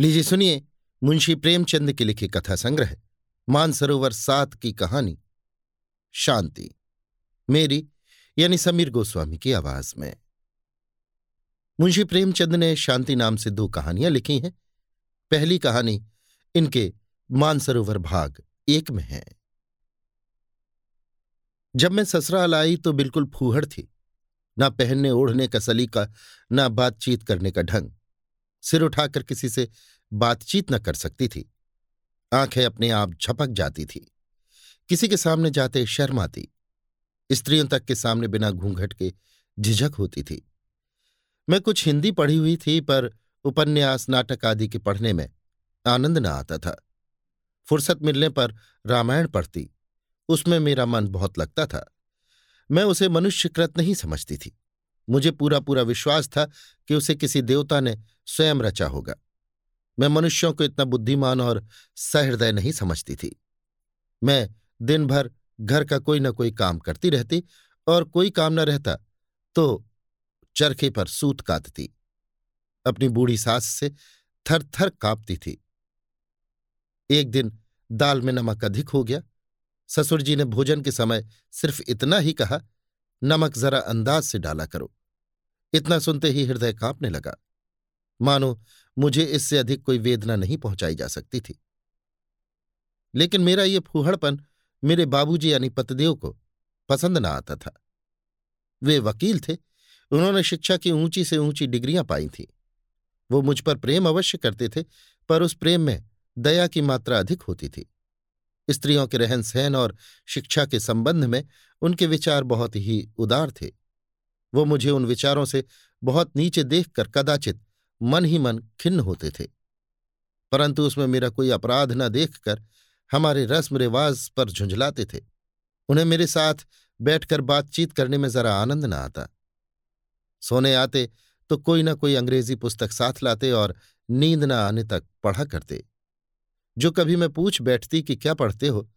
लीजिए सुनिए, मुंशी प्रेमचंद के लिखे कथा संग्रह, मानसरोवर सात की कहानी। शांति, मेरी, यानी समीर गोस्वामी की आवाज़ में। मुंशी प्रेमचंद ने शांति नाम से दो कहानियाँ लिखी हैं। पहली कहानी, इनके मानसरोवर भाग एक में है। जब मैं ससुराल आई तो बिल्कुल फूहड़ थी। ना पहनने ओढ़ने का सलीका, ना बातचीत करने का ढंग। सिर उठाकर किसी से बातचीत न कर सकती थी। आँखें अपने आप झपक जाती थी। किसी के सामने जाते शर्म आती। स्त्रियों तक के सामने बिना घूंघट के झिझक होती थी। मैं कुछ हिंदी पढ़ी हुई थी, पर उपन्यास, नाटक आदि के पढ़ने में आनंद न आता था। फुर्सत मिलने पर रामायण पढ़ती। उसमें मेरा मन बहुत लगता था। मैं उसे मनुष्यकृत नहीं समझती थी। मुझे पूरा पूरा विश्वास था कि उसे किसी देवता ने स्वयं रचा होगा। मैं मनुष्यों को इतना बुद्धिमान और सहृदय नहीं समझती थी। मैं दिन भर घर का कोई न कोई काम करती रहती और कोई काम न रहता तो चरखे पर सूत काटती अपनी बूढ़ी सास से थर थर कांपती थी। एक दिन दाल में नमक अधिक हो गया। ससुर जी ने भोजन के समय सिर्फ़ इतना ही कहा, नमक जरा अंदाज से डाला करो। इतना सुनते ही हृदय कांपने लगा। मानो, मुझे इससे अधिक कोई वेदना नहीं पहुंचाई जा सकती थी। लेकिन मेरा ये फूहड़पन मेरे बाबूजी यानी पतदेव को पसंद न आता था। वे वकील थे, उन्होंने शिक्षा की ऊँची से ऊँची डिग्रियाँ पाई थीं। वो मुझ पर प्रेम अवश्य करते थे, पर उस प्रेम में दया की मात्रा अधिक होती थी। स्त्रियों के रहन सहन और शिक्षा के संबंध में उनके विचार बहुत ही उदार थे। वो मुझे उन विचारों से बहुत नीचे देखकर कदाचित मन ही मन खिन्न होते थे। परंतु उसमें मेरा कोई अपराध न देखकर हमारे रस्म रिवाज पर झुंझलाते थे। उन्हें मेरे साथ बैठकर बातचीत करने में जरा आनंद न आता। सोने आते तो कोई ना कोई अंग्रेज़ी पुस्तक साथ लाते और नींद न आने तक पढ़ा करते। जो कभी मैं पूछ बैठती कि क्या पढ़ते हो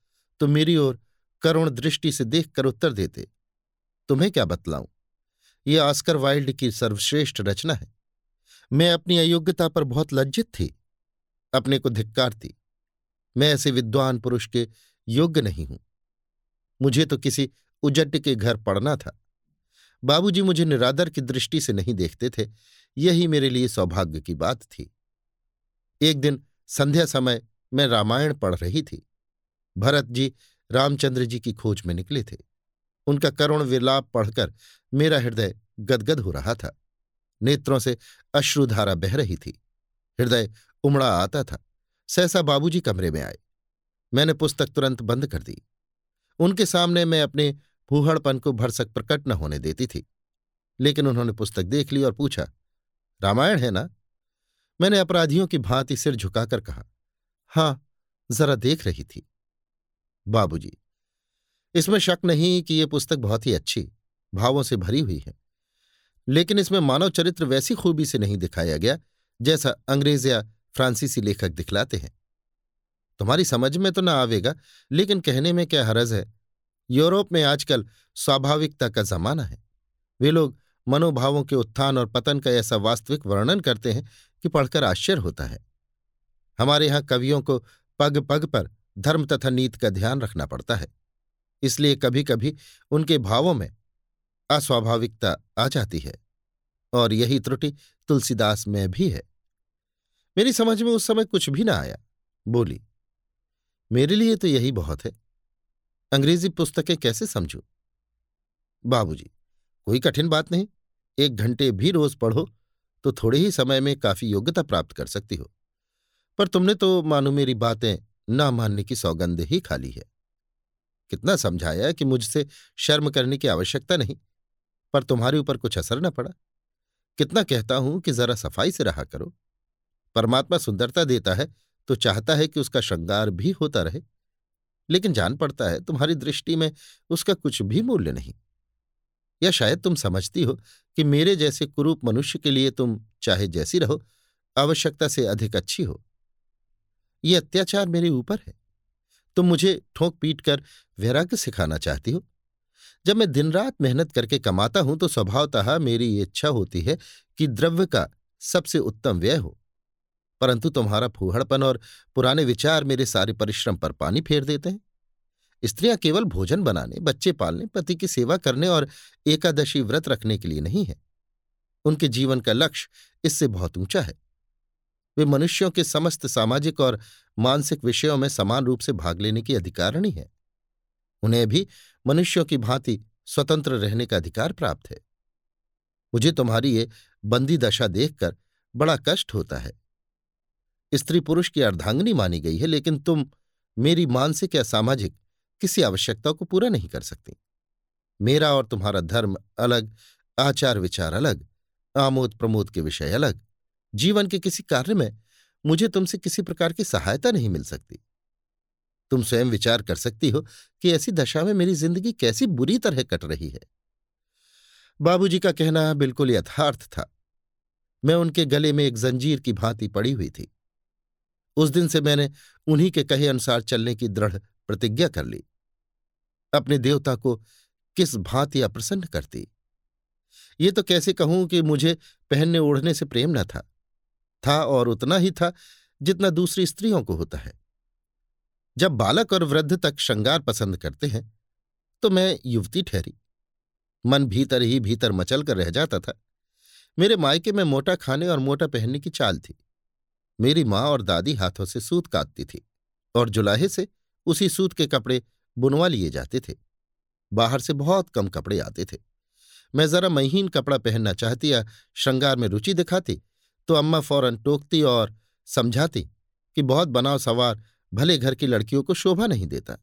तो मेरी ओर करुण दृष्टि से देखकर उत्तर देते, तुम्हें क्या बतलाऊं? ये ऑस्कर वाइल्ड की सर्वश्रेष्ठ रचना है। मैं अपनी अयोग्यता पर बहुत लज्जित थी। अपने को धिक्कारती मैं ऐसे विद्वान पुरुष के योग्य नहीं हूँ। मुझे तो किसी उजट के घर पड़ना था। बाबूजी मुझे निरादर की दृष्टि से नहीं देखते थे। यही मेरे लिए सौभाग्य की बात थी। एक दिन संध्या समय मैं रामायण पढ़ रही थी। भरत जी रामचंद्र जी की खोज में निकले थे। उनका करुण विलाप पढ़कर मेरा हृदय गदगद हो रहा था। नेत्रों से अश्रुधारा बह रही थी। हृदय उमड़ा आता था। सहसा बाबूजी कमरे में आए। मैंने पुस्तक तुरंत बंद कर दी। उनके सामने मैं अपने फूहड़पन को भरसक प्रकट न होने देती थी। लेकिन उन्होंने पुस्तक देख ली और पूछा, रामायण है ना? मैंने अपराधियों की भांति सिर झुकाकर कहा, हाँ, जरा देख रही थी। बाबूजी, इसमें शक नहीं कि यह पुस्तक बहुत ही अच्छी, भावों से भरी हुई है। लेकिन इसमें मानव चरित्र वैसी खूबी से नहीं दिखाया गया जैसा अंग्रेज़ या फ्रांसीसी लेखक दिखलाते हैं। तुम्हारी समझ में तो ना आवेगा, लेकिन कहने में क्या हरज है? यूरोप में आजकल स्वाभाविकता का जमाना है। वे लोग मनोभावों के उत्थान और पतन का ऐसा वास्तविक वर्णन करते हैं कि पढ़कर आश्चर्य होता है। हमारे यहाँ कवियों को पग पग पर धर्म तथा नीत का ध्यान रखना पड़ता है। इसलिए कभी कभी उनके भावों में अस्वाभाविकता आ जाती है, और यही त्रुटि तुलसीदास में भी है। मेरी समझ में उस समय कुछ भी ना आया। बोली, मेरे लिए तो यही बहुत है। अंग्रेज़ी पुस्तकें कैसे समझू? बाबूजी, कोई कठिन बात नहीं। एक घंटे भी रोज पढ़ो तो थोड़े ही समय में काफ़ी योग्यता प्राप्त कर सकती हो। पर तुमने तो मानो मेरी बातें ना मानने की सौगंध ही खाली है। कितना समझाया कि मुझसे शर्म करने की आवश्यकता नहीं। पर तुम्हारे ऊपर कुछ असर न पड़ा। कितना कहता हूँ कि जरा सफ़ाई से रहा करो। परमात्मा सुंदरता देता है तो चाहता है कि उसका श्रृंगार भी होता रहे। लेकिन जान पड़ता है, तुम्हारी दृष्टि में उसका कुछ भी मूल्य नहीं। या शायद तुम समझती हो कि मेरे जैसे कुरूप मनुष्य के लिए तुम चाहे जैसी रहो, आवश्यकता से अधिक अच्छी हो। ये अत्याचार मेरे ऊपर है। तुम मुझे ठोंक पीट कर वैराग्य सिखाना चाहती हो जब मैं दिन रात मेहनत करके कमाता हूँ तो स्वभावतः मेरी ये इच्छा होती है कि द्रव्य का सबसे उत्तम व्यय हो। परंतु तुम्हारा फूहड़पन और पुराने विचार मेरे सारे परिश्रम पर पानी फेर देते हैं। स्त्रियाँ केवल भोजन बनाने, बच्चे पालने, पति की सेवा करने और एकादशी व्रत रखने के लिए नहीं है। उनके जीवन का लक्ष्य इससे बहुत ऊँचा है। वे मनुष्यों के समस्त सामाजिक और मानसिक विषयों में समान रूप से भाग लेने की अधिकारिणी है। उन्हें भी मनुष्यों की भांति स्वतंत्र रहने का अधिकार प्राप्त है। मुझे तुम्हारी ये बंदी दशा देखकर बड़ा कष्ट होता है। स्त्री पुरुष की अर्धांगनी मानी गई है, लेकिन तुम मेरी मानसिक या सामाजिक किसी आवश्यकता को पूरा नहीं कर सकती। मेरा और तुम्हारा धर्म अलग, आचार विचार अलग, आमोद प्रमोद के विषय अलग। जीवन के किसी कार्य में मुझे तुमसे किसी प्रकार की सहायता नहीं मिल सकती। तुम स्वयं विचार कर सकती हो कि ऐसी दशा में मेरी ज़िंदगी कैसी बुरी तरह कट रही है। बाबूजी का कहना बिल्कुल यथार्थ था। मैं उनके गले में एक जंजीर की भांति पड़ी हुई थी। उस दिन से मैंने उन्हीं के कहे अनुसार चलने की दृढ़ प्रतिज्ञा कर ली। अपने देवता को किस भांति अप्रसन्न करती? ये तो कैसे कहूँ कि मुझे पहनने ओढ़ने से प्रेम न था। था और उतना ही था जितना दूसरी स्त्रियों को होता है। जब बालक और वृद्ध तक श्रृंगार पसंद करते हैं तो मैं युवती ठहरी। मन भीतर ही भीतर मचल कर रह जाता था। मेरे मायके में मोटा खाने और मोटा पहनने की चाल थी। मेरी माँ और दादी हाथों से सूत काटती थी और जुलाहे से उसी सूत के कपड़े बुनवा लिए जाते थे। बाहर से बहुत कम कपड़े आते थे। मैं जरा महीन कपड़ा पहनना चाहती या श्रृंगार में रुचि दिखाती तो अम्मा फ़ौरन टोकती और समझाती कि बहुत बनाव सवार भले घर की लड़कियों को शोभा नहीं देता।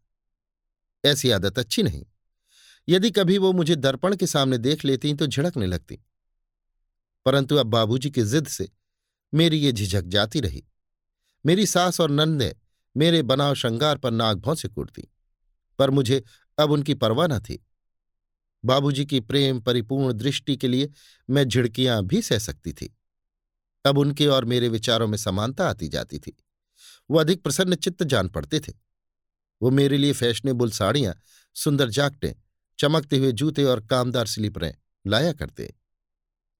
ऐसी आदत अच्छी नहीं। यदि कभी वो मुझे दर्पण के सामने देख लेती तो झिड़कने लगती। परंतु अब बाबूजी की जिद से मेरी ये झिझक जाती रही। मेरी सास और नंदे मेरे बनाव श्रृंगार पर नाग भौं से कुटती, पर मुझे अब उनकी परवाह न थी। बाबूजी की प्रेम परिपूर्ण दृष्टि के लिए मैं झिड़कियाँ भी सह सकती थी। अब उनके और मेरे विचारों में समानता आती जाती थी। वो अधिक प्रसन्न चित्त जान पड़ते थे। वो मेरे लिए फैशनेबल साड़ियाँ, सुंदर जाकटें, चमकते हुए जूते और कामदार स्लीपरें लाया करते।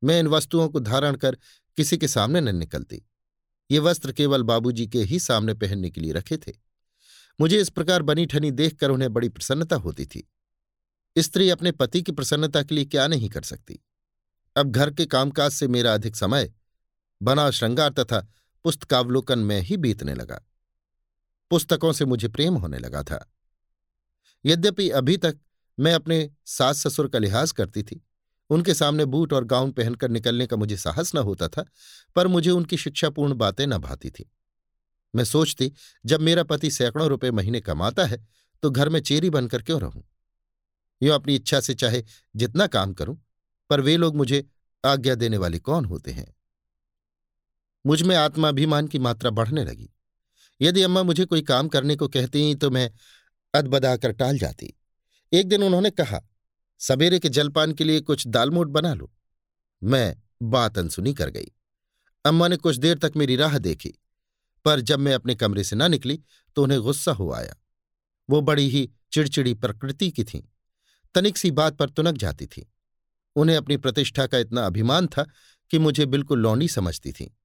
मैं इन वस्तुओं को धारण कर किसी के सामने न निकलती। ये वस्त्र केवल बाबूजी के ही सामने पहनने के लिए रखे थे। मुझे इस प्रकार बनी ठनी देखकर उन्हें बड़ी प्रसन्नता होती थी। स्त्री अपने पति की प्रसन्नता के लिए क्या नहीं कर सकती? अब घर के कामकाज से मेरा अधिक समय बना श्रृंगार तथा पुस्तकावलोकन में ही बीतने लगा। पुस्तकों से मुझे प्रेम होने लगा था। यद्यपि अभी तक मैं अपने सास ससुर का लिहाज करती थी, उनके सामने बूट और गाउन पहनकर निकलने का मुझे साहस न होता था, पर मुझे उनकी शिक्षापूर्ण बातें न भाती थी। मैं सोचती, जब मेरा पति सैकड़ों रुपए महीने कमाता है तो घर में चेरी बनकर क्यों रहूँ? यूँ अपनी इच्छा से चाहे जितना काम करूँ, पर वे लोग मुझे आज्ञा देने वाले कौन होते हैं? मुझमें आत्माभिमान की मात्रा बढ़ने लगी। यदि अम्मा मुझे कोई काम करने को कहती तो मैं अदबदाकर टाल जाती। एक दिन उन्होंने कहा, सवेरे के जलपान के लिए कुछ दालमोट बना लो। मैं बात अनसुनी कर गई। अम्मा ने कुछ देर तक मेरी राह देखी, पर जब मैं अपने कमरे से न निकली तो उन्हें गुस्सा हो आया। वो बड़ी ही चिड़चिड़ी प्रकृति की थीं। तनिक सी बात पर तुनक जाती थी। उन्हें अपनी प्रतिष्ठा का इतना अभिमान था कि मुझे बिल्कुल लौंडी समझती थी।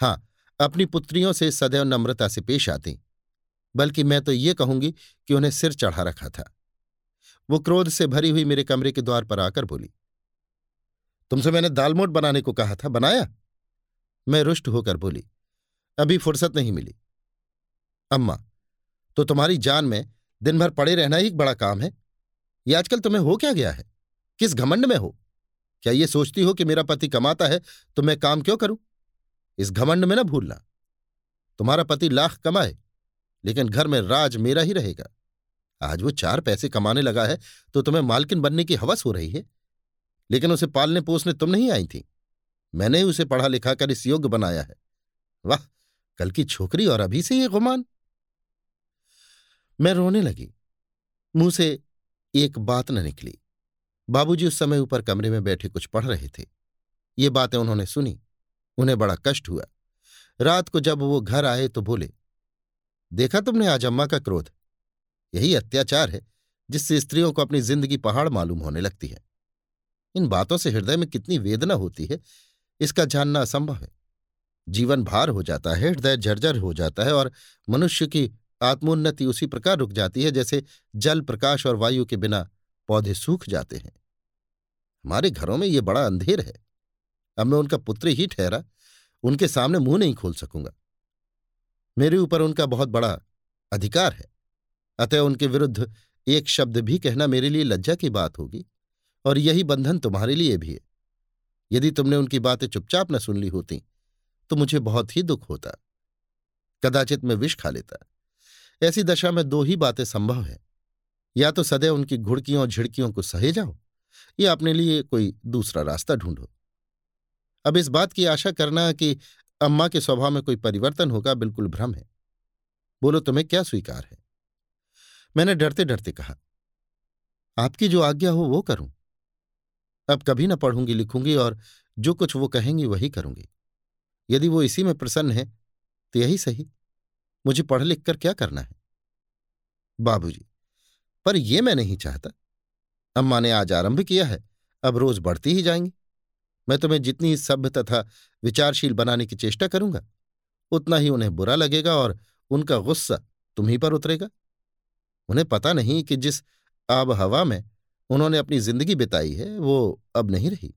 हाँ अपनी पुत्रियों से सदैव नम्रता से पेश आती, बल्कि मैं तो ये कहूँगी कि उन्हें सिर चढ़ा रखा था। वो क्रोध से भरी हुई मेरे कमरे के द्वार पर आकर बोली, तुमसे मैंने दालमोट बनाने को कहा था, बनाया? मैं रुष्ट होकर बोली, अभी फुर्सत नहीं मिली। अम्मा तो तुम्हारी जान में दिन भर पड़े रहना ही एक बड़ा काम है। ये आजकल तुम्हें हो क्या गया है? किस घमंड में हो? क्या ये सोचती हो कि मेरा पति कमाता है तो मैं काम क्यों करूँ? इस घमंड में ना भूलना। तुम्हारा पति लाख कमाए, लेकिन घर में राज मेरा ही रहेगा। आज वो चार पैसे कमाने लगा है तो तुम्हें मालकिन बनने की हवस हो रही है। लेकिन उसे पालने पोसने तुम नहीं आई थी। मैंने ही उसे पढ़ा लिखा कर इस योग्य बनाया है। वाह, कल की छोकरी और अभी से ये गुमान। मैं रोने लगी। मुँह से एक बात न निकली। बाबूजी उस समय ऊपर कमरे में बैठे कुछ पढ़ रहे थे। ये बातें उन्होंने सुनी। उन्हें बड़ा कष्ट हुआ। रात को जब वो घर आए तो बोले, देखा तुमने आज अम्मा का क्रोध? यही अत्याचार है, जिससे स्त्रियों को अपनी ज़िंदगी पहाड़ मालूम होने लगती है। इन बातों से हृदय में कितनी वेदना होती है, इसका जानना असंभव है। जीवन भार हो जाता है, हृदय झरझर हो जाता है और मनुष्य की आत्मोन्नति उसी प्रकार रुक जाती है जैसे जल, प्रकाश और वायु के बिना पौधे सूख जाते हैं। हमारे घरों में ये बड़ा अंधेर है। अब मैं उनका पुत्र ही ठहरा, उनके सामने मुँह नहीं खोल सकूँगा। मेरे ऊपर उनका बहुत बड़ा अधिकार है। अतः उनके विरुद्ध एक शब्द भी कहना मेरे लिए लज्जा की बात होगी, और यही बंधन तुम्हारे लिए भी है। यदि तुमने उनकी बातें चुपचाप न सुन ली होती तो मुझे बहुत ही दुख होता। कदाचित मैं विष खा लेता। ऐसी दशा में दो ही बातें संभव है। या तो सदैव उनकी घुड़कियों और झिड़कियों को सहे जाओ, या अपने लिए कोई दूसरा रास्ता ढूंढो। अब इस बात की आशा करना कि अम्मा के स्वभाव में कोई परिवर्तन होगा, बिल्कुल भ्रम है। बोलो, तुम्हें क्या स्वीकार है? मैंने डरते डरते कहा, आपकी जो आज्ञा हो, वो करूँ। अब कभी ना पढ़ूँगी, लिखूँगी और जो कुछ वो कहेंगी, वही करूँगी। यदि वो इसी में प्रसन्न है तो यही सही। मुझे पढ़ लिख कर क्या करना है? बाबूजी, पर यह मैं नहीं चाहता। अम्मा ने आज आरंभ किया है, अब रोज बढ़ती ही जाएँगी। मैं तुम्हें जितनी सभ्य तथा विचारशील बनाने की चेष्टा करूँगा, उतना ही उन्हें बुरा लगेगा और उनका गुस्सा तुम्ही पर उतरेगा। उन्हें पता नहीं कि जिस आब हवा में उन्होंने अपनी ज़िंदगी बिताई है, वो अब नहीं रही।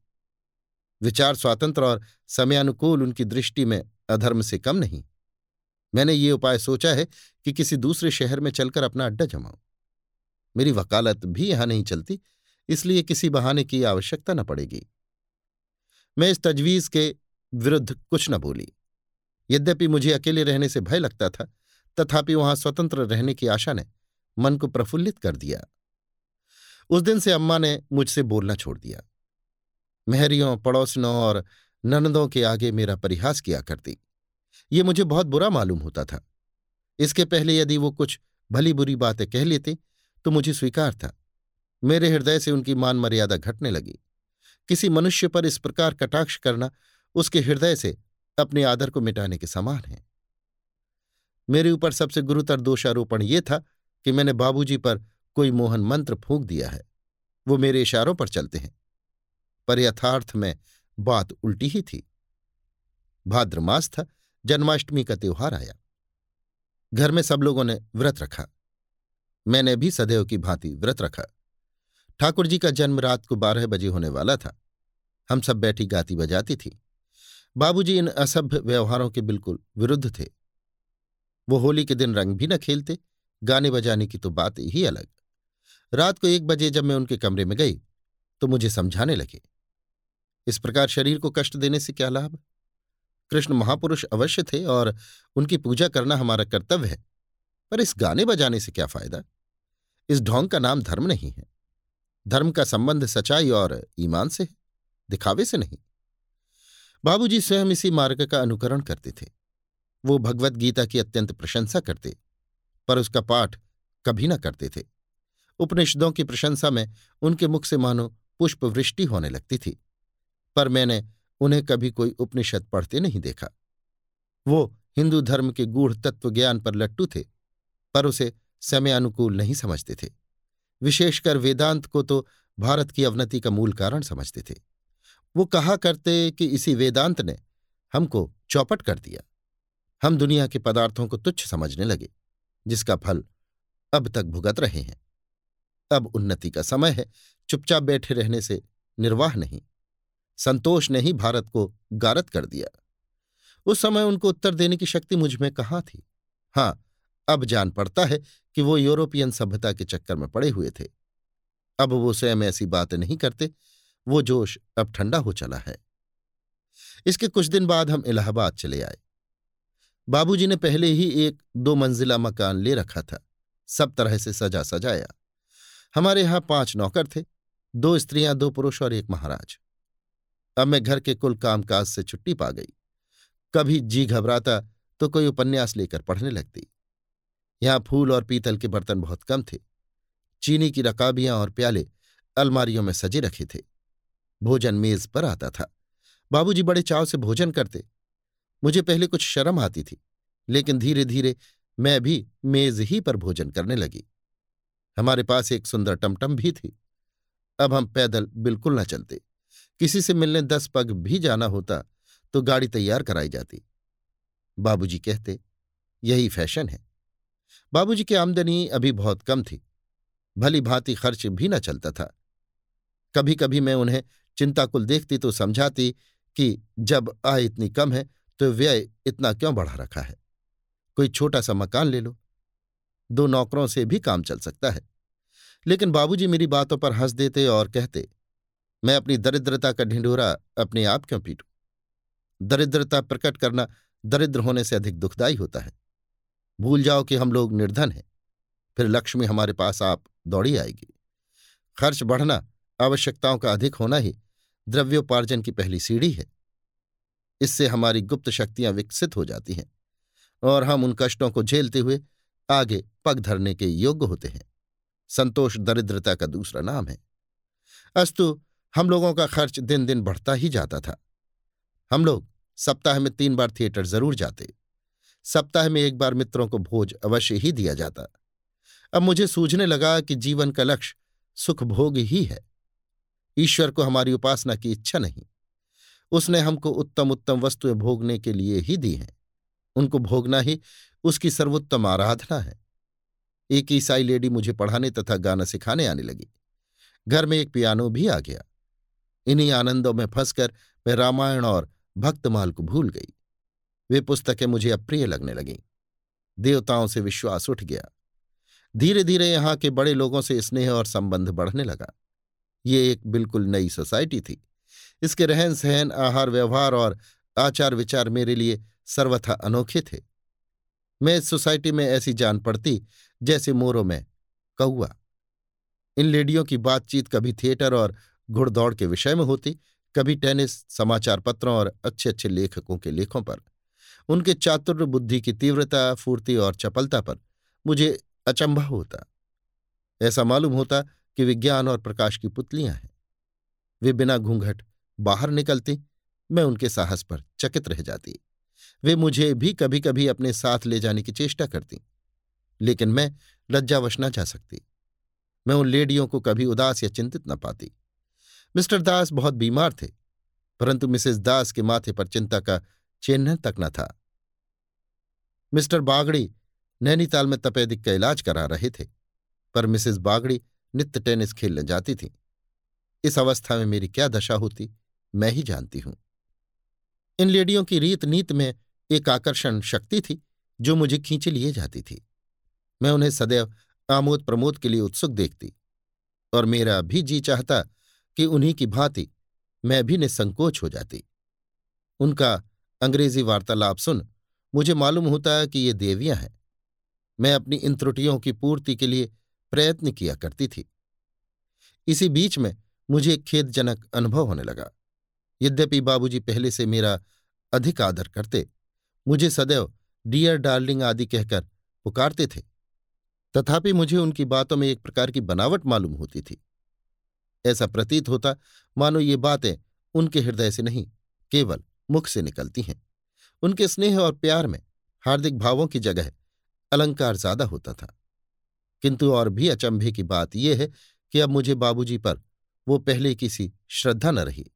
विचार स्वातंत्र और समयानुकूल उनकी दृष्टि में अधर्म से कम नहीं। मैंने ये उपाय सोचा है कि किसी दूसरे शहर में चलकर अपना अड्डा जमाऊं। मेरी वकालत भी यहाँ नहीं चलती, इसलिए किसी बहाने की आवश्यकता न पड़ेगी। मैं इस तजवीज के विरुद्ध कुछ न बोली। यद्यपि मुझे अकेले रहने से भय लगता था, तथापि वहाँ स्वतंत्र रहने की आशा ने मन को प्रफुल्लित कर दिया। उस दिन से अम्मा ने मुझसे बोलना छोड़ दिया। महरियों, पड़ोसनों और ननदों के आगे मेरा परिहास किया करती। ये मुझे बहुत बुरा मालूम होता था। इसके पहले यदि वो कुछ भली बुरी बातें कह लेती तो मुझे स्वीकार था। मेरे हृदय से उनकी मान मर्यादा घटने लगी। किसी मनुष्य पर इस प्रकार कटाक्ष करना उसके हृदय से अपने आदर को मिटाने के समान है। मेरे ऊपर सबसे गुरुतर दोषारोपण यह था कि मैंने बाबूजी पर कोई मोहन मंत्र फूंक दिया है। वो मेरे इशारों पर चलते हैं। पर यथार्थ में बात उल्टी ही थी। भाद्र मास था, जन्माष्टमी का त्योहार आया। घर में सब लोगों ने व्रत रखा। मैंने भी सदैव की भांति व्रत रखा। ठाकुर जी का जन्म रात को बारह बजे होने वाला था। हम सब बैठी गाती बजाती थी। बाबूजी इन असभ्य व्यवहारों के बिल्कुल विरुद्ध थे। वो होली के दिन रंग भी न खेलते, गाने बजाने की तो बात ही अलग। रात को एक बजे जब मैं उनके कमरे में गई तो मुझे समझाने लगे, इस प्रकार शरीर को कष्ट देने से क्या लाभ? कृष्ण महापुरुष अवश्य थे और उनकी पूजा करना हमारा कर्तव्य है, पर इस गाने बजाने से क्या फ़ायदा? इस ढोंग का नाम धर्म नहीं है। धर्म का संबंध सच्चाई और ईमान से है, दिखावे से नहीं। बाबूजी स्वयं इसी मार्ग का अनुकरण करते थे। वो भगवत गीता की अत्यंत प्रशंसा करते, पर उसका पाठ कभी न करते थे। उपनिषदों की प्रशंसा में उनके मुख से मानो पुष्प वृष्टि होने लगती थी, पर मैंने उन्हें कभी कोई उपनिषद पढ़ते नहीं देखा। वो हिंदू धर्म के गूढ़ तत्व ज्ञान पर लट्टू थे, पर उसे समय अनुकूल नहीं समझते थे। विशेषकर वेदांत को तो भारत की अवनति का मूल कारण समझते थे। वो कहा करते कि इसी वेदांत ने हमको चौपट कर दिया। हम दुनिया के पदार्थों को तुच्छ समझने लगे, जिसका फल अब तक भुगत रहे हैं। अब उन्नति का समय है, चुपचाप बैठे रहने से निर्वाह नहीं, संतोष ने ही भारत को गारत कर दिया। उस समय उनको उत्तर देने की शक्ति मुझमें कहाँ थी? हाँ अब जान पड़ता है कि वो यूरोपियन सभ्यता के चक्कर में पड़े हुए थे। अब वो स्वयं ऐसी बात नहीं करते, वो जोश अब ठंडा हो चला है। इसके कुछ दिन बाद हम इलाहाबाद चले आए। बाबूजी ने पहले ही एक दो मंजिला मकान ले रखा था, सब तरह से सजा सजाया। हमारे यहाँ पाँच नौकर थे, दो स्त्रियाँ, दो पुरुष और एक महाराज। अब मैं घर के कुल कामकाज से छुट्टी पा गई। कभी जी घबराता तो कोई उपन्यास लेकर पढ़ने लगती। यहाँ फूल और पीतल के बर्तन बहुत कम थे। चीनी की रकाबियाँ और प्याले अलमारियों में सजे रखे थे। भोजन मेज पर आता था। बाबूजी बड़े चाव से भोजन करते। मुझे पहले कुछ शर्म आती थी, लेकिन धीरे धीरे मैं भी मेज ही पर भोजन करने लगी। हमारे पास एक सुंदर टमटम भी थी। अब हम पैदल बिल्कुल न चलते। किसी से मिलने दस पग भी जाना होता तो गाड़ी तैयार कराई जाती। बाबूजी कहते, यही फ़ैशन है। बाबूजी की आमदनी अभी बहुत कम थी। भली भांति खर्च भी न चलता था। कभी कभी मैं उन्हें चिंताकुल देखती तो समझाती कि जब आय इतनी कम है तो व्यय इतना क्यों बढ़ा रखा है? कोई छोटा सा मकान ले लो। दो नौकरों से भी काम चल सकता है। लेकिन बाबूजी मेरी बातों पर हंस देते और कहते, मैं अपनी दरिद्रता का ढिंढोरा अपने आप क्यों पीटू? दरिद्रता प्रकट करना दरिद्र होने से अधिक दुखदायी होता है। भूल जाओ कि हम लोग निर्धन हैं। फिर लक्ष्मी हमारे पास आप दौड़ी आएगी। खर्च बढ़ना आवश्यकताओं का अधिक होना ही द्रव्योपार्जन की पहली सीढ़ी है। इससे हमारी गुप्त शक्तियाँ विकसित हो जाती हैं और हम उन कष्टों को झेलते हुए आगे पग धरने के योग्य होते हैं। संतोष दरिद्रता का दूसरा नाम है। अस्तु, हम लोगों का खर्च दिन दिन बढ़ता ही जाता था। हम लोग सप्ताह में तीन बार थिएटर ज़रूर जाते। सप्ताह में एक बार मित्रों को भोज अवश्य ही दिया जाता। अब मुझे सूझने लगा कि जीवन का लक्ष्य सुख भोग ही है। ईश्वर को हमारी उपासना की इच्छा नहीं। उसने हमको उत्तम उत्तम वस्तुएँ भोगने के लिए ही दी हैं। उनको भोगना ही उसकी सर्वोत्तम आराधना है। एक ईसाई लेडी मुझे पढ़ाने तथा गाना सिखाने आने लगी। घर में एक पियानो भी आ गया। इन्हीं आनंदों में फंसकर मैं रामायण और भक्तमाल को भूल गई। वे पुस्तकें मुझे अप्रिय लगने लगीं। देवताओं से विश्वास उठ गया। धीरे धीरे यहाँ के बड़े लोगों से स्नेह और संबंध बढ़ने लगा। ये एक बिल्कुल नई सोसाइटी थी। इसके रहन सहन आहार व्यवहार और आचार विचार मेरे लिए सर्वथा अनोखे थे। मैं इस सोसाइटी में ऐसी जान पड़ती जैसे मोरों में कौआ इन लेडियों की बातचीत कभी थिएटर और घुड़दौड़ के विषय में होती, कभी टेनिस, समाचार पत्रों और अच्छे अच्छे लेखकों के लेखों पर। उनके चातुर्य बुद्धि की तीव्रता, फूर्ति और चपलता पर मुझे अचंभा होता। ऐसा मालूम होता कि विज्ञान और प्रकाश की पुतलियाँ हैं। वे बिना घूंघट बाहर निकलती, मैं उनके साहस पर चकित रह जाती। वे मुझे भी कभी कभी अपने साथ ले जाने की चेष्टा करती, लेकिन मैं लज्जावश न जा सकती। मैं उन लेडियों को कभी उदास या चिंतित न पाती। मिस्टर दास बहुत बीमार थे, परंतु मिसेस दास के माथे पर चिंता का चिन्ह तक न था। मिस्टर बागड़ी नैनीताल में तपेदिक का इलाज करा रहे थे, पर मिसेस बागड़ी नित्य टेनिस खेलने जाती थी। इस अवस्था में मेरी क्या दशा होती, मैं ही जानती हूँ। इन लेडियों की रीत नीत में एक आकर्षण शक्ति थी, जो मुझे खींचे लिए जाती थी। मैं उन्हें सदैव आमोद प्रमोद के लिए उत्सुक देखती, और मेरा भी जी चाहता कि उन्हीं की भांति मैं भी निसंकोच हो जाती। उनका अंग्रेज़ी वार्तालाप सुन मुझे मालूम होता कि ये देवियाँ हैं। मैं अपनी इन त्रुटियों की पूर्ति के लिए प्रयत्न किया करती थी। इसी बीच में मुझे एक खेदजनक अनुभव होने लगा। यद्यपि बाबूजी पहले से मेरा अधिक आदर करते, मुझे सदैव डियर डार्लिंग आदि कहकर पुकारते थे। तथापि मुझे उनकी बातों में एक प्रकार की बनावट मालूम होती थी। ऐसा प्रतीत होता, मानो ये बातें उनके हृदय से नहीं, केवल मुख से निकलती हैं। उनके स्नेह और प्यार में हार्दिक भावों की जगह अलंकार ज़्यादा होता था। किंतु और भी अचंभे की बात यह है कि अब मुझे बाबूजी पर वो पहले किसी श्रद्धा न रही।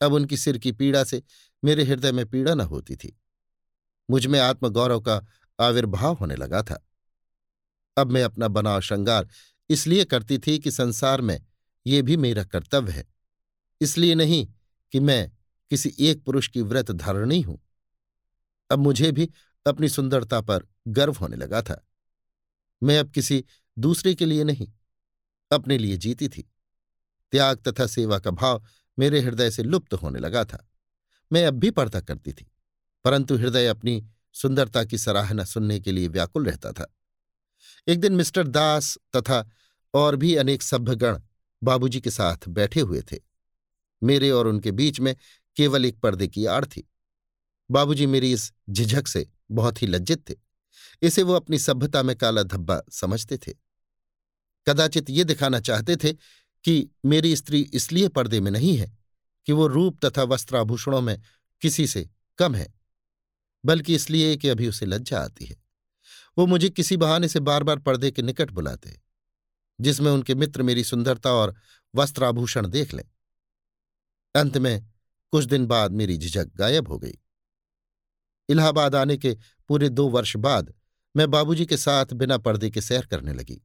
अब उनकी सिर की पीड़ा से मेरे हृदय में पीड़ा न होती थी। मुझमें आत्मगौरव का आविर्भाव होने लगा था। अब मैं अपना बनाव श्रृंगार इसलिए करती थी कि संसार में ये भी मेरा कर्तव्य है। इसलिए नहीं कि मैं किसी एक पुरुष की व्रत धारणी हूँ। अब मुझे भी अपनी सुंदरता पर गर्व होने लगा था। मैं अब किसी दूसरे के लिए नहीं, अपने लिए जीती थी। त्याग तथा सेवा का भाव मेरे हृदय से लुप्त होने लगा था। मैं अब भी पर्दा करती थी, परंतु हृदय अपनी सुंदरता की सराहना सुनने के लिए व्याकुल रहता था। एक दिन मिस्टर दास तथा और भी अनेक सभ्यगण बाबूजी के साथ बैठे हुए थे। मेरे और उनके बीच में केवल एक पर्दे की आड़ थी। बाबूजी मेरी इस झिझक से बहुत ही लज्जित थे। इसे वो अपनी सभ्यता में काला धब्बा समझते थे। कदाचित ये दिखाना चाहते थे कि मेरी स्त्री इसलिए पर्दे में नहीं है कि वो रूप तथा वस्त्राभूषणों में किसी से कम है, बल्कि इसलिए कि अभी उसे लज्जा आती है। वो मुझे किसी बहाने से बार बार पर्दे के निकट बुलाते जिसमें उनके मित्र मेरी सुंदरता और वस्त्राभूषण देख लें। अंत में कुछ दिन बाद मेरी झिझक गायब हो गई। इलाहाबाद आने के पूरे दो वर्ष बाद मैं बाबूजी के साथ बिना पर्दे के सैर करने लगी।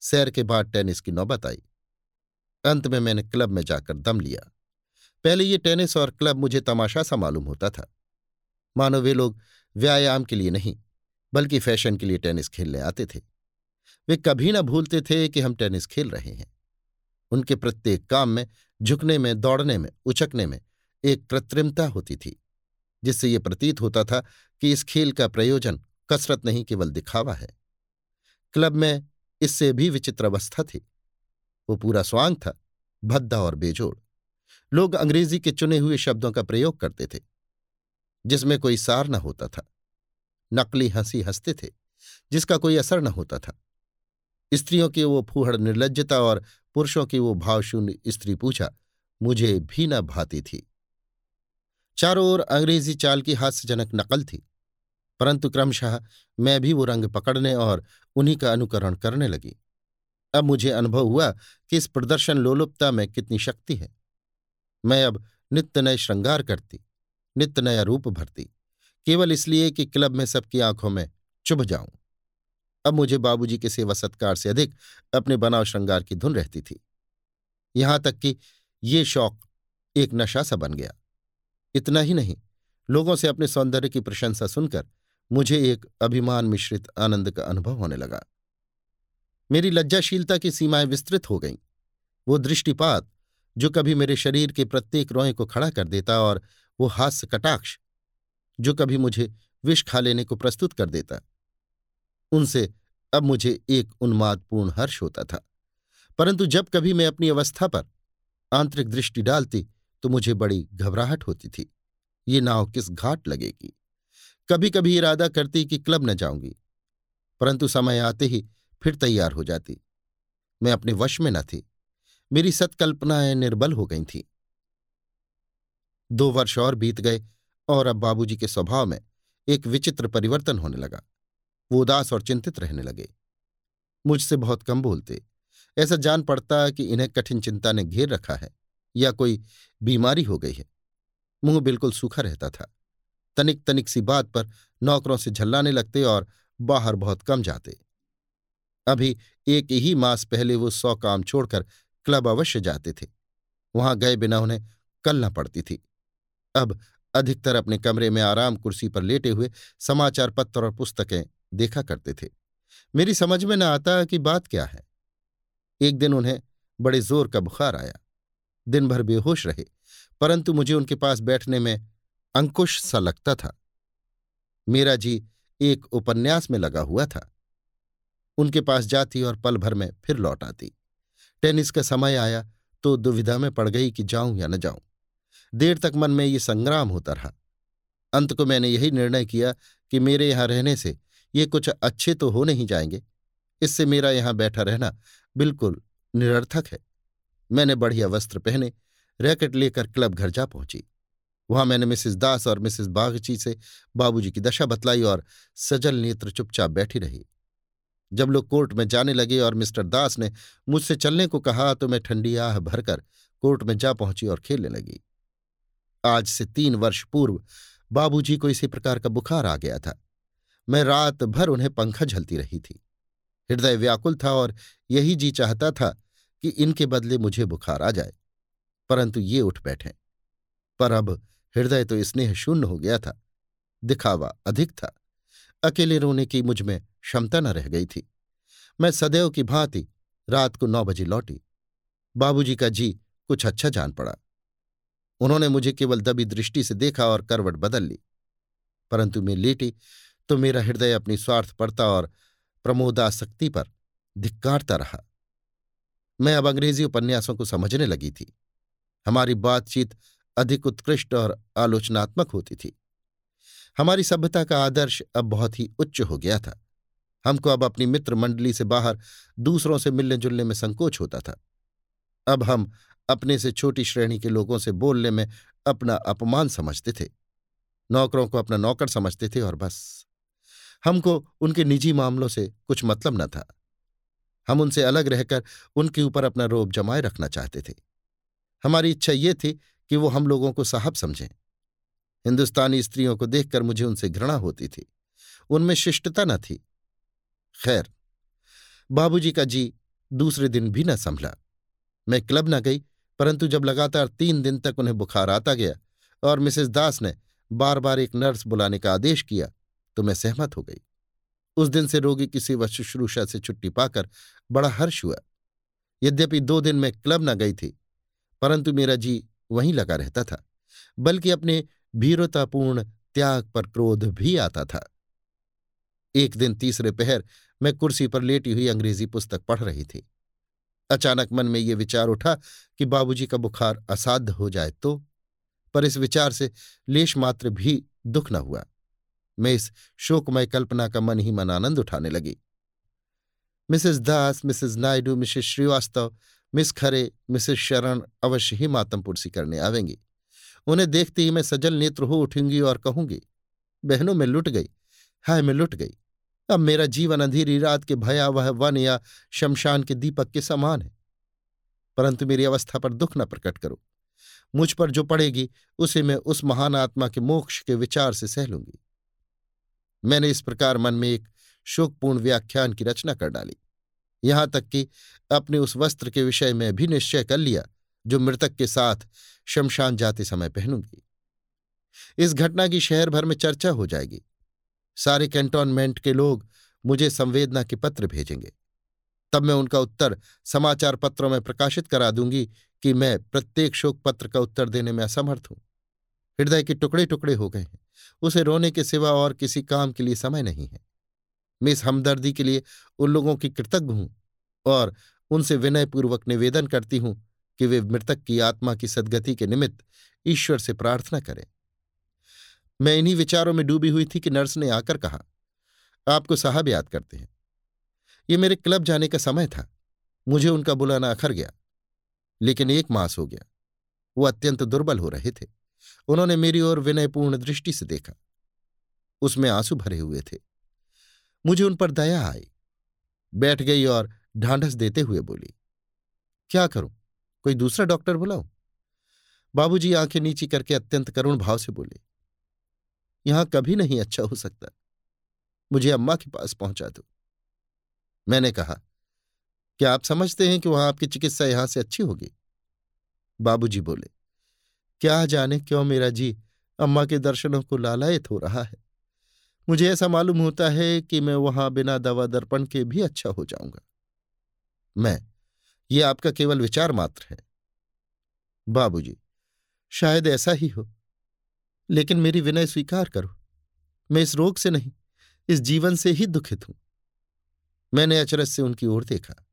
सैर के बाद टेनिस की नौबत आई। अंत में मैंने क्लब में जाकर दम लिया। पहले ये टेनिस और क्लब मुझे तमाशा सा मालूम होता था। मानो वे लोग व्यायाम के लिए नहीं, बल्कि फ़ैशन के लिए टेनिस खेलने आते थे। वे कभी ना भूलते थे कि हम टेनिस खेल रहे हैं। उनके प्रत्येक काम में, झुकने में, दौड़ने में उचकने में एक कृत्रिमता होती थी। जिससे ये प्रतीत होता था कि इस खेल का प्रयोजन कसरत नहीं केवल दिखावा है। क्लब में इससे भी विचित्र अवस्था थी। वो पूरा स्वांग था, भद्दा और बेजोड़। लोग अंग्रेज़ी के चुने हुए शब्दों का प्रयोग करते थे, जिसमें कोई सार न होता था। नकली हँसी हँसते थे, जिसका कोई असर न होता था। स्त्रियों की वो फूहड़ निर्लजता और पुरुषों की वो भावशून्य स्त्री पूछा मुझे भी न भाती थी। चारों ओर अंग्रेज़ी चाल की हास्यजनक नकल थी, परंतु क्रमशः मैं भी वो रंग पकड़ने और उन्हीं का अनुकरण करने लगी। अब मुझे अनुभव हुआ कि इस प्रदर्शन लोलुपता में कितनी शक्ति है। मैं अब नित्य नए श्रृंगार करती, नित्य नया रूप भरती, केवल इसलिए कि क्लब में सबकी आँखों में चुभ जाऊँ। अब मुझे बाबूजी के सेवा सत्कार से अधिक अपने बनाव श्रृंगार की धुन रहती थी। यहाँ तक कि ये शौक एक नशा सा बन गया। इतना ही नहीं, लोगों से अपने सौंदर्य की प्रशंसा सुनकर मुझे एक अभिमान मिश्रित आनंद का अनुभव होने लगा। मेरी लज्जाशीलता की सीमाएँ विस्तृत हो गईं। वो दृष्टिपात जो कभी मेरे शरीर के प्रत्येक रोए को खड़ा कर देता और वो हास्य कटाक्ष जो कभी मुझे विष खा लेने को प्रस्तुत कर देता। उनसे अब मुझे एक उन्मादपूर्ण हर्ष होता था। परंतु जब कभी मैं अपनी अवस्था पर आंतरिक दृष्टि डालती तो मुझे बड़ी घबराहट होती थी। ये नाव किस घाट लगेगी? कभी कभी इरादा करती कि क्लब न जाऊँगी। परंतु समय आते ही फिर तैयार हो जाती। मैं अपने वश में न थी। मेरी सत्कल्पनाएँ निर्बल हो गई थीं। दो वर्ष और बीत गए और अब बाबूजी के स्वभाव में एक विचित्र परिवर्तन होने लगा। वो उदास और चिंतित रहने लगे। मुझसे बहुत कम बोलते। ऐसा जान पड़ता कि इन्हें कठिन चिंता ने घेर रखा है। या कोई बीमारी हो गई है। मुँह बिल्कुल सूखा रहता था। तनिक तनिक सी बात पर नौकरों से झल्लाने लगते और बाहर बहुत कम जाते। अभी एक ही मास पहले वो सौ काम छोड़कर क्लब अवश्य जाते थे। वहाँ गए बिना उन्हें कल न पड़ती थी। अब अधिकतर अपने कमरे में आराम कुर्सी पर लेटे हुए समाचार पत्र और पुस्तकें देखा करते थे। मेरी समझ में न आता कि बात क्या है। एक दिन उन्हें बड़े ज़ोर का बुखार आया। दिन भर बेहोश रहे, परंतु मुझे उनके पास बैठने में अंकुश सा लगता था। मेरा जी एक उपन्यास में लगा हुआ था। उनके पास जाती और पल भर में फिर लौट आती। टेनिस का समय आया तो दुविधा में पड़ गई कि जाऊँ या न जाऊँ। देर तक मन में ये संग्राम होता रहा। अंत को मैंने यही निर्णय किया कि मेरे यहाँ रहने से ये कुछ अच्छे तो हो नहीं जाएँगे। इससे मेरा यहाँ बैठा रहना बिल्कुल निरर्थक है। मैंने बढ़िया वस्त्र पहने, रैकेट लेकर क्लब घर जा पहुँची। वहाँ मैंने मिसिस दास और मिसिस बागची से बाबूजी की दशा बतलाई और सजल नेत्र चुपचाप बैठी रही। जब लोग कोर्ट में जाने लगे और मिस्टर दास ने मुझसे चलने को कहा तो मैं ठंडी आह भरकर कोर्ट में जा पहुँची और खेलने लगी। आज से तीन वर्ष पूर्व बाबूजी को इसी प्रकार का बुखार आ गया था। मैं रात भर उन्हें पंखा झलती रही थी। हृदय व्याकुल था और यही जी चाहता था कि इनके बदले मुझे बुखार आ जाए। परंतु ये उठ बैठे। पर अब हृदय तो स्नेह शून्य हो गया था। दिखावा अधिक था। अकेले रोने की मुझमें क्षमता न रह गई थी। मैं सदैव की भांति रात को नौ बजे लौटी। बाबूजी का जी कुछ अच्छा जान पड़ा। उन्होंने मुझे केवल दबी दृष्टि से देखा और करवट बदल ली। परंतु मैं लेटी तो मेरा हृदय अपनी स्वार्थपरता और प्रमोदासक्ति पर धिक्कारता रहा। मैं अब अंग्रेज़ी उपन्यासों को समझने लगी थी। हमारी बातचीत अधिक उत्कृष्ट और आलोचनात्मक होती थी। हमारी सभ्यता का आदर्श अब बहुत ही उच्च हो गया था। हमको अब अपनी मित्र मंडली से बाहर दूसरों से मिलने जुलने में संकोच होता था। अब हम अपने से छोटी श्रेणी के लोगों से बोलने में अपना अपमान समझते थे। नौकरों को अपना नौकर समझते थे और बस। हमको उनके निजी मामलों से कुछ मतलब न था। हम उनसे अलग रहकर उनके ऊपर अपना रोब जमाए रखना चाहते थे। हमारी इच्छा ये थी कि वो हम लोगों को साहब समझें। हिंदुस्तानी स्त्रियों को देखकर मुझे उनसे घृणा होती थी। उनमें शिष्टता न थी। खैर, बाबूजी का जी दूसरे दिन भी न संभला। मैं क्लब न गई, परंतु जब लगातार तीन दिन तक उन्हें बुखार आता गया और मिसेस दास ने बार बार एक नर्स बुलाने का आदेश किया तो मैं सहमत हो गई। उस दिन से रोगी की सेवा शुश्रूषा से छुट्टी पाकर बड़ा हर्ष हुआ। यद्यपि दो दिन में क्लब न गई थी, परंतु मेरा जी वहीं लगा रहता था, बल्कि अपने भीरतापूर्ण त्याग पर क्रोध भी आता था। एक दिन तीसरे पहर मैं कुर्सी पर लेटी हुई अंग्रेज़ी पुस्तक पढ़ रही थी। अचानक मन में ये विचार उठा कि बाबूजी का बुखार असाध्य हो जाए तो पर इस विचार से लेश मात्र भी दुख न हुआ। मैं इस शोकमय कल्पना का मन ही मन आनंद उठाने लगी। Mrs Das, Mrs Naidu, Mrs Srivastava, miss Khare, Mrs Sharan अवश्य ही मातम पुरसी करने आवेंगी। उन्हें देखते ही मैं सजल नेत्र हो उठूँगी और कहूँगी, बहनों, में लुट गई। हाय, मैं लुट गई। अब मेरा जीवन अंधेरी रात के भयावह वन या शमशान के दीपक के समान है। परंतु मेरी अवस्था पर दुख न प्रकट करो। मुझ पर जो पड़ेगी, उसे मैं उस महान आत्मा के मोक्ष के विचार से सह लूँगी। मैंने इस प्रकार मन में एक शोकपूर्ण व्याख्यान की रचना कर डाली। यहाँ तक कि अपने उस वस्त्र के विषय में भी निश्चय कर लिया, जो मृतक के साथ शमशान जाते समय पहनूँगी। इस घटना की शहर भर में चर्चा हो जाएगी। सारे कैंटोनमेंट के लोग मुझे संवेदना के पत्र भेजेंगे। तब मैं उनका उत्तर समाचार पत्रों में प्रकाशित करा दूँगी कि मैं प्रत्येक शोक पत्र का उत्तर देने में असमर्थ हूँ। हृदय के टुकड़े टुकड़े हो गए हैं। उसे रोने के सिवा और किसी काम के लिए समय नहीं है। मैं इस हमदर्दी के लिए उन लोगों की कृतज्ञ हूँ और उनसे विनयपूर्वक निवेदन करती हूँ कि वे मृतक की आत्मा की सदगति के निमित्त ईश्वर से प्रार्थना करें। मैं इन्हीं विचारों में डूबी हुई थी कि नर्स ने आकर कहा, आपको साहब याद करते हैं। ये मेरे क्लब जाने का समय था। मुझे उनका बुलाना अखर गया, लेकिन एक मास हो गया। वो अत्यंत दुर्बल हो रहे थे। उन्होंने मेरी ओर विनयपूर्ण दृष्टि से देखा। उसमें आँसू भरे हुए थे। मुझे उन पर दया आई। बैठ गई और ढांढस देते हुए बोली, क्या करूँ? कोई दूसरा डॉक्टर बुलाऊं? बाबूजी आँखें नीची करके अत्यंत करुण भाव से बोले, यहाँ कभी नहीं अच्छा हो सकता। मुझे अम्मा के पास पहुँचा दो। मैंने कहा, क्या आप समझते हैं कि वहाँ आपकी चिकित्सा यहाँ से अच्छी होगी? बाबूजी बोले क्या जाने क्यों मेरा जी अम्मा के दर्शनों को लालायत हो रहा है? मुझे ऐसा मालूम होता है कि मैं वहाँ बिना दवा दर्पण के भी अच्छा हो जाऊँगा। मैं, ये आपका केवल विचार मात्र है। बाबूजी, शायद ऐसा ही हो। लेकिन मेरी विनय स्वीकार करो, मैं इस रोग से नहीं, इस जीवन से ही दुखित हूँ। मैंने अचरज से उनकी ओर देखा।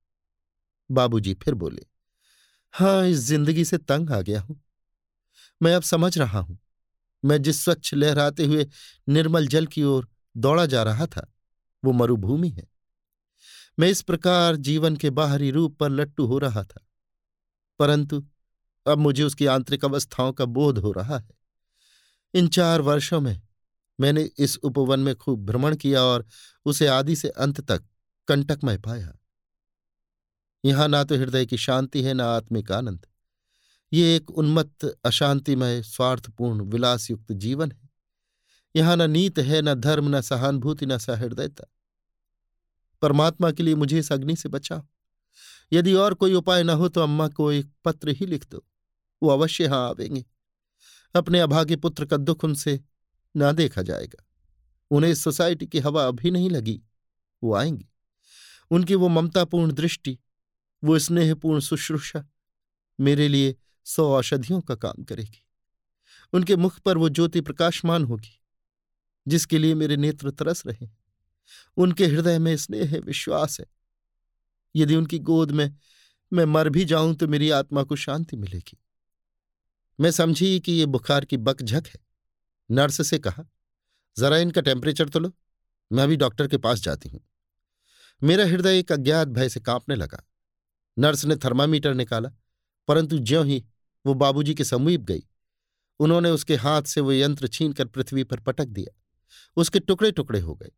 बाबूजी फिर बोले, हाँ, इस ज़िंदगी से तंग आ गया हूँ। मैं अब समझ रहा हूँ। मैं जिस स्वच्छ लहराते हुए निर्मल जल की ओर दौड़ा जा रहा था, वो मरुभूमि है। मैं इस प्रकार जीवन के बाहरी रूप पर लट्टू हो रहा था। परंतु अब मुझे उसकी आंतरिक अवस्थाओं का बोध हो रहा है। इन चार वर्षों में मैंने इस उपवन में खूब भ्रमण किया और उसे आदि से अंत तक कंटकमय पाया। यहाँ ना तो हृदय की शांति है, ना आत्मिक आनंद। ये एक उन्मत्त, अशांतिमय, स्वार्थपूर्ण, विलासयुक्त जीवन है। यहाँ न नीत है, न धर्म, न सहानुभूति, न सहृदयता। परमात्मा के लिए मुझे इस अग्नि से बचाओ। यदि और कोई उपाय न हो तो अम्मा को एक पत्र ही लिख दो। वो अवश्य यहाँ आवेंगे। अपने अभागे पुत्र का दुख उनसे ना देखा जाएगा। उन्हें इस सोसाइटी की हवा अभी नहीं लगी। वो आएँगी। उनकी वो ममतापूर्ण दृष्टि, वो स्नेहपूर्ण शुश्रूषा, मेरे लिए सौ औषधियों का काम करेगी। उनके मुख पर वो ज्योति प्रकाशमान होगी, जिसके लिए मेरे नेत्र तरस रहे उनके हृदय में स्नेह है विश्वास है। यदि उनकी गोद में मैं मर भी जाऊँ तो मेरी आत्मा को शांति मिलेगी। मैं समझी कि ये बुखार की बकझक है, नर्स से कहा, जरा इनका टेम्परेचर तो लो, मैं अभी डॉक्टर के पास जाती हूँ। मेरा हृदय एक अज्ञात भय से कांपने लगा। नर्स ने थर्मामीटर निकाला, परंतु ज्यों ही वो बाबूजी के समीप गई। उन्होंने उसके हाथ से वो यंत्र छीनकर पृथ्वी पर पटक दिया। उसके टुकड़े टुकड़े हो गए।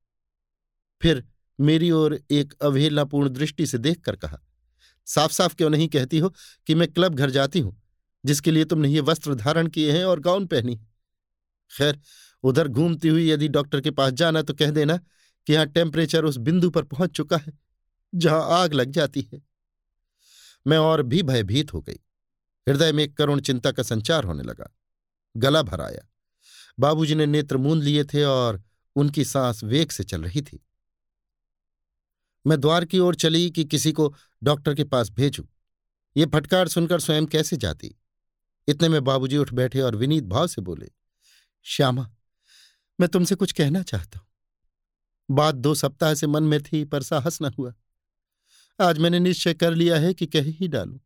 फिर मेरी ओर एक अवहेलनापूर्ण दृष्टि से देखकर कहा साफ़ साफ़ क्यों नहीं कहती हो कि मैं क्लब घर जाती हूँ, जिसके लिए तुमने ये वस्त्र धारण किए हैं और गाउन पहनी खैर, उधर घूमती हुई यदि डॉक्टर के पास जाना तो कह देना कि यहाँ टेम्परेचर उस बिंदु पर पहुँच चुका है, जहाँ आग लग जाती है। मैं और भी भयभीत हो गई। हृदय में एक करुण चिंता का संचार होने लगा। गला भर आया। बाबूजी ने नेत्र मूंद लिए थे और उनकी सांस वेग से चल रही थी। मैं द्वार की ओर चली कि किसी को डॉक्टर के पास भेजू। ये फटकार सुनकर स्वयं कैसे जाती? इतने में बाबूजी उठ बैठे और विनीत भाव से बोले, श्यामा, मैं तुमसे कुछ कहना चाहता हूँ। बात दो सप्ताह से मन में थी पर साहस न हुआ। आज मैंने निश्चय कर लिया है कि कह ही डालूं।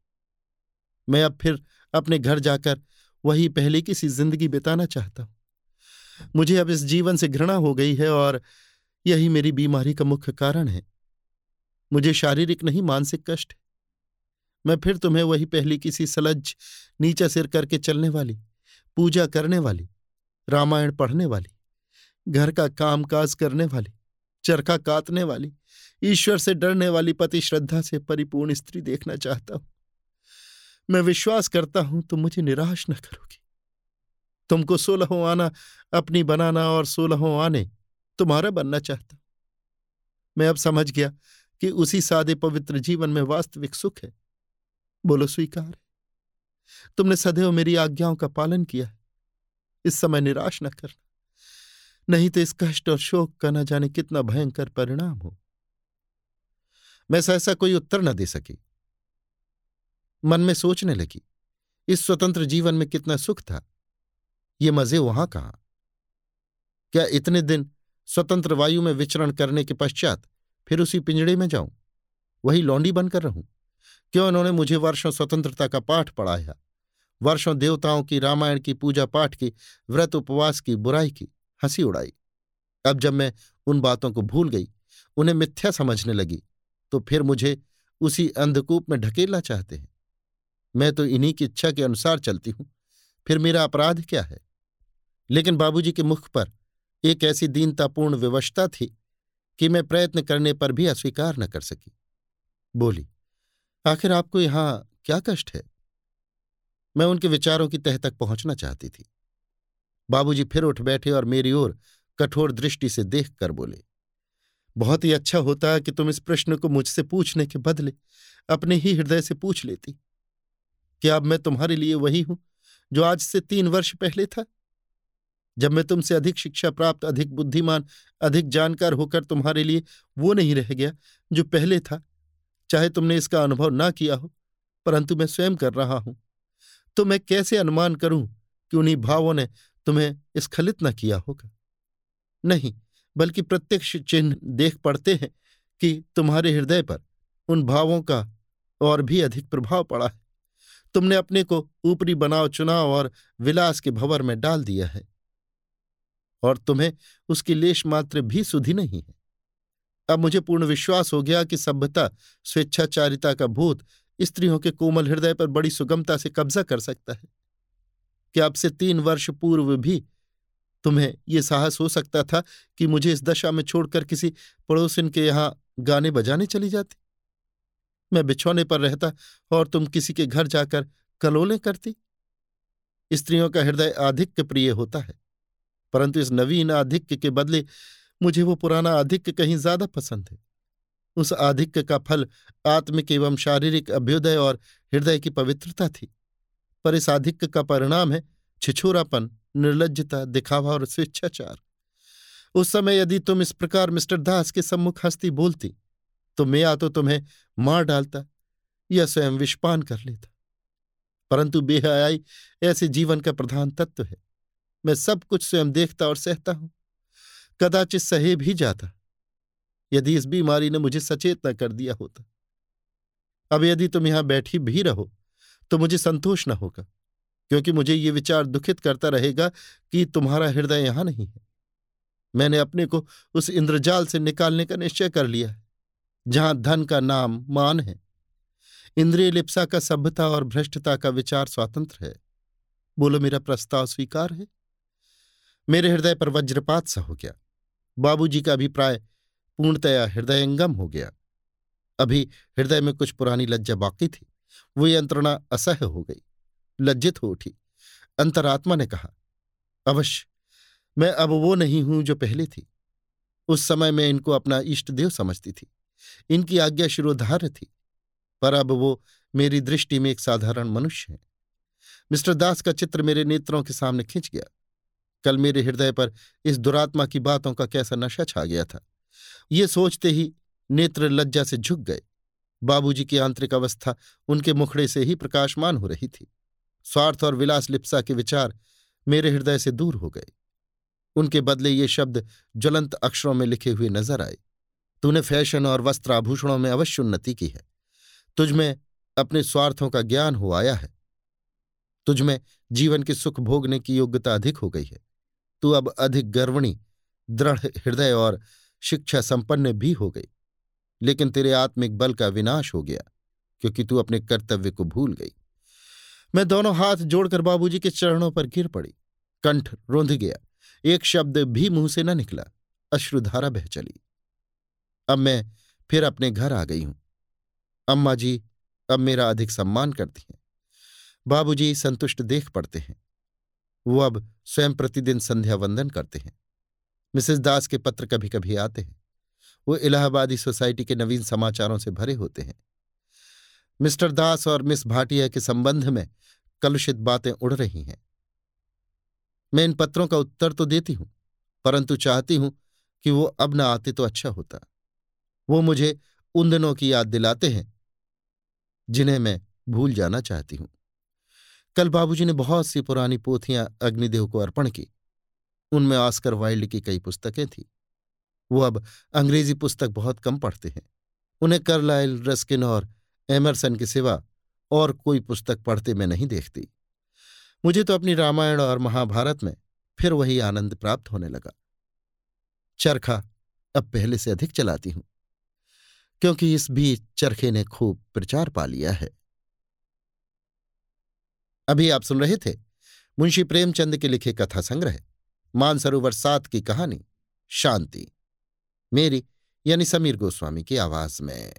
मैं अब फिर अपने घर जाकर वही पहले की सी ज़िंदगी बिताना चाहता हूँ। मुझे अब इस जीवन से घृणा हो गई है और यही मेरी बीमारी का मुख्य कारण है। मुझे शारीरिक नहीं, मानसिक कष्ट मैं फिर तुम्हें वही पहली किसी सलज नीचा सिर करके चलने वाली, पूजा करने वाली, रामायण पढ़ने वाली, घर का कामकाज करने वाली, चरखा कातने वाली, ईश्वर से डरने वाली पति श्रद्धा से परिपूर्ण स्त्री देखना चाहता हूँ। मैं विश्वास करता हूँ तुम मुझे निराश न करोगी। तुमको सोलहों आना, अपनी बनाना और सोलहों आने तुम्हारा बनना चाहता मैं अब समझ गया कि उसी सादे पवित्र जीवन में वास्तविक सुख है। बोलो, स्वीकार है। तुमने सदैव मेरी आज्ञाओं का पालन किया है। इस समय निराश न करना। नहीं तो इस कष्ट और शोक का न जाने कितना भयंकर परिणाम हो। मैं सहसा कोई उत्तर न दे सकी। मन में सोचने लगी, इस स्वतंत्र जीवन में कितना सुख था। ये मज़े वहाँ कहाँ? क्या इतने दिन स्वतंत्र वायु में विचरण करने के पश्चात फिर उसी पिंजड़े में जाऊँ? वही लौंडी बनकर रहूँ? क्यों उन्होंने मुझे वर्षों स्वतंत्रता का पाठ पढ़ाया? वर्षों देवताओं की, रामायण की, पूजा पाठ की, व्रत उपवास की, बुराई की, हँसी उड़ाई। अब जब मैं उन बातों को भूल गई, उन्हें मिथ्या समझने लगी तो फिर मुझे उसी अंधकूप में ढकेलना चाहते हैं। मैं तो इन्हीं की इच्छा के अनुसार चलती हूँ। फिर मेरा अपराध क्या है? लेकिन बाबूजी के मुख पर एक ऐसी दीनतापूर्ण विवशता थी कि मैं प्रयत्न करने पर भी अस्वीकार न कर सकी। बोली, आखिर आपको यहाँ क्या कष्ट है? मैं उनके विचारों की तह तक पहुँचना चाहती थी। बाबूजी फिर उठ बैठे और मेरी ओर कठोर दृष्टि से देख कर बोले, बहुत ही अच्छा होता कि तुम इस प्रश्न को मुझसे पूछने के बदले अपने ही हृदय से पूछ लेती। क्या अब मैं तुम्हारे लिए वही हूँ, जो आज से तीन वर्ष पहले था। जब मैं तुमसे अधिक शिक्षा प्राप्त, अधिक बुद्धिमान, अधिक जानकार होकर तुम्हारे लिए वो नहीं रह गया, जो पहले था। चाहे तुमने इसका अनुभव ना किया हो, परंतु मैं स्वयं कर रहा हूँ। तो मैं कैसे अनुमान करूँ कि उन्हीं भावों ने तुम्हें स्खलित न किया होगा? नहीं, बल्कि प्रत्यक्ष चिन्ह देख पड़ते हैं कि तुम्हारे हृदय पर उन भावों का और भी अधिक प्रभाव पड़ा है। तुमने अपने को ऊपरी बनाव, चुनाव और विलास के भवर में डाल दिया है और तुम्हें उसकी लेश मात्र भी सुधी नहीं है। अब मुझे पूर्ण विश्वास हो गया कि सभ्यता, स्वेच्छाचारिता का भूत स्त्रियों के कोमल हृदय पर बड़ी सुगमता से कब्जा कर सकता है। क्या अब से तीन वर्ष पूर्व भी तुम्हें ये साहस हो सकता था कि मुझे इस दशा में छोड़कर किसी पड़ोसिन के यहाँ गाने बजाने चली जाती? मैं बिछौने पर रहता और तुम किसी के घर जाकर कलोलें करती। स्त्रियों का हृदय आधिक्य प्रिय होता है, परंतु इस नवीन आधिक्य के बदले मुझे वो पुराना आधिक्य कहीं ज़्यादा पसंद है। उस आधिक्य का फल आत्मिक एवं शारीरिक अभ्युदय और हृदय की पवित्रता थी, पर इस आधिक्य का परिणाम है छिछोरापन निर्लजता दिखावा और स्वेच्छाचार। उस समय यदि तुम इस प्रकार मिस्टर दास के सम्मुख हस्ती बोलती तो मैं या तो तुम्हें मार डालता या स्वयं विषपान कर लेता। परंतु बेहयाई ऐसे जीवन का प्रधान तत्व है। मैं सब कुछ स्वयं देखता और सहता हूँ। कदाचित सहे भी जाता। यदि इस बीमारी ने मुझे सचेत न कर दिया होता। अब यदि तुम यहाँ बैठी भी रहो तो मुझे संतोष न होगा, क्योंकि मुझे ये विचार दुखित करता रहेगा कि तुम्हारा हृदय यहाँ नहीं है। मैंने अपने को उस इंद्रजाल से निकालने का निश्चय कर लिया है। जहाँ धन का नाम मान है। इंद्रिय लिप्सा का सभ्यता और भ्रष्टता का विचार स्वतंत्र है। बोलो, मेरा प्रस्ताव स्वीकार है? मेरे हृदय पर वज्रपात सा हो गया। बाबूजी का अभिप्राय पूर्णतया हृदयंगम हो गया। अभी हृदय में कुछ पुरानी लज्जा बाकी थी। वो यंत्रणा असह्य हो गई। लज्जित हो उठी। अंतरात्मा ने कहा, अवश्य, मैं अब वो नहीं हूँ जो पहले थी। उस समय मैं इनको अपना इष्ट देव समझती थी। इनकी आज्ञा शिरोधार्य थी, पर अब वो मेरी दृष्टि में एक साधारण मनुष्य है। मिस्टर दास का चित्र मेरे नेत्रों के सामने खिंच गया। कल मेरे हृदय पर इस दुरात्मा की बातों का कैसा नशा छा गया था। ये सोचते ही नेत्र लज्जा से झुक गए। बाबूजी की आंतरिक अवस्था उनके मुखड़े से ही प्रकाशमान हो रही थी। स्वार्थ और विलास लिप्सा के विचार मेरे हृदय से दूर हो गए। उनके बदले ये शब्द ज्वलंत अक्षरों में लिखे हुए नज़र आए। तूने फ़ैशन और वस्त्र आभूषणों में अवश्य उन्नति की है। तुझमें अपने स्वार्थों का ज्ञान हो आया है। तुझमें जीवन के सुख भोगने की योग्यता अधिक हो गई है। तू अब अधिक गर्वणी, दृढ़ हृदय और शिक्षा संपन्न भी हो गई। लेकिन तेरे आत्मिक बल का विनाश हो गया, क्योंकि तू अपने कर्तव्य को भूल गई। मैं दोनों हाथ जोड़कर बाबूजी के चरणों पर गिर पड़ी। कंठ रोंध गया। एक शब्द भी मुँह से न निकला। अश्रुधारा बह चली। अब मैं फिर अपने घर आ गई हूँ। अम्मा जी अब मेरा अधिक सम्मान करती हैं। बाबूजी संतुष्ट देख पड़ते हैं। वो अब स्वयं प्रतिदिन संध्या वंदन करते हैं। मिसेस दास के पत्र कभी कभी आते हैं। वो इलाहाबादी सोसाइटी के नवीन समाचारों से भरे होते हैं। मिस्टर दास और मिस भाटिया के संबंध में कलुषित बातें उड़ रही हैं। मैं इन पत्रों का उत्तर तो देती हूँ, परंतु चाहती हूँ कि वो अब न आते तो अच्छा होता। वो मुझे उन दिनों की याद दिलाते हैं, जिन्हें मैं भूल जाना चाहती हूँ। कल बाबूजी ने बहुत सी पुरानी पोथियाँ अग्निदेव को अर्पण की। उनमें ऑस्कर वाइल्ड की कई पुस्तकें थीं। वो अब अंग्रेज़ी पुस्तक बहुत कम पढ़ते हैं। उन्हें करलाइल, रस्किन और एमरसन के सिवा और कोई पुस्तक पढ़ते मैं नहीं देखती। मुझे तो अपनी रामायण और महाभारत में फिर वही आनंद प्राप्त होने लगा। चरखा अब पहले से अधिक चलाती हूँ। क्योंकि इस बीच चरखे ने खूब प्रचार पा लिया है। अभी आप सुन रहे थे मुंशी प्रेमचंद के लिखे कथा संग्रह, मानसरोवर सात की कहानी, शांति। मेरी यानी समीर गोस्वामी की आवाज़ में।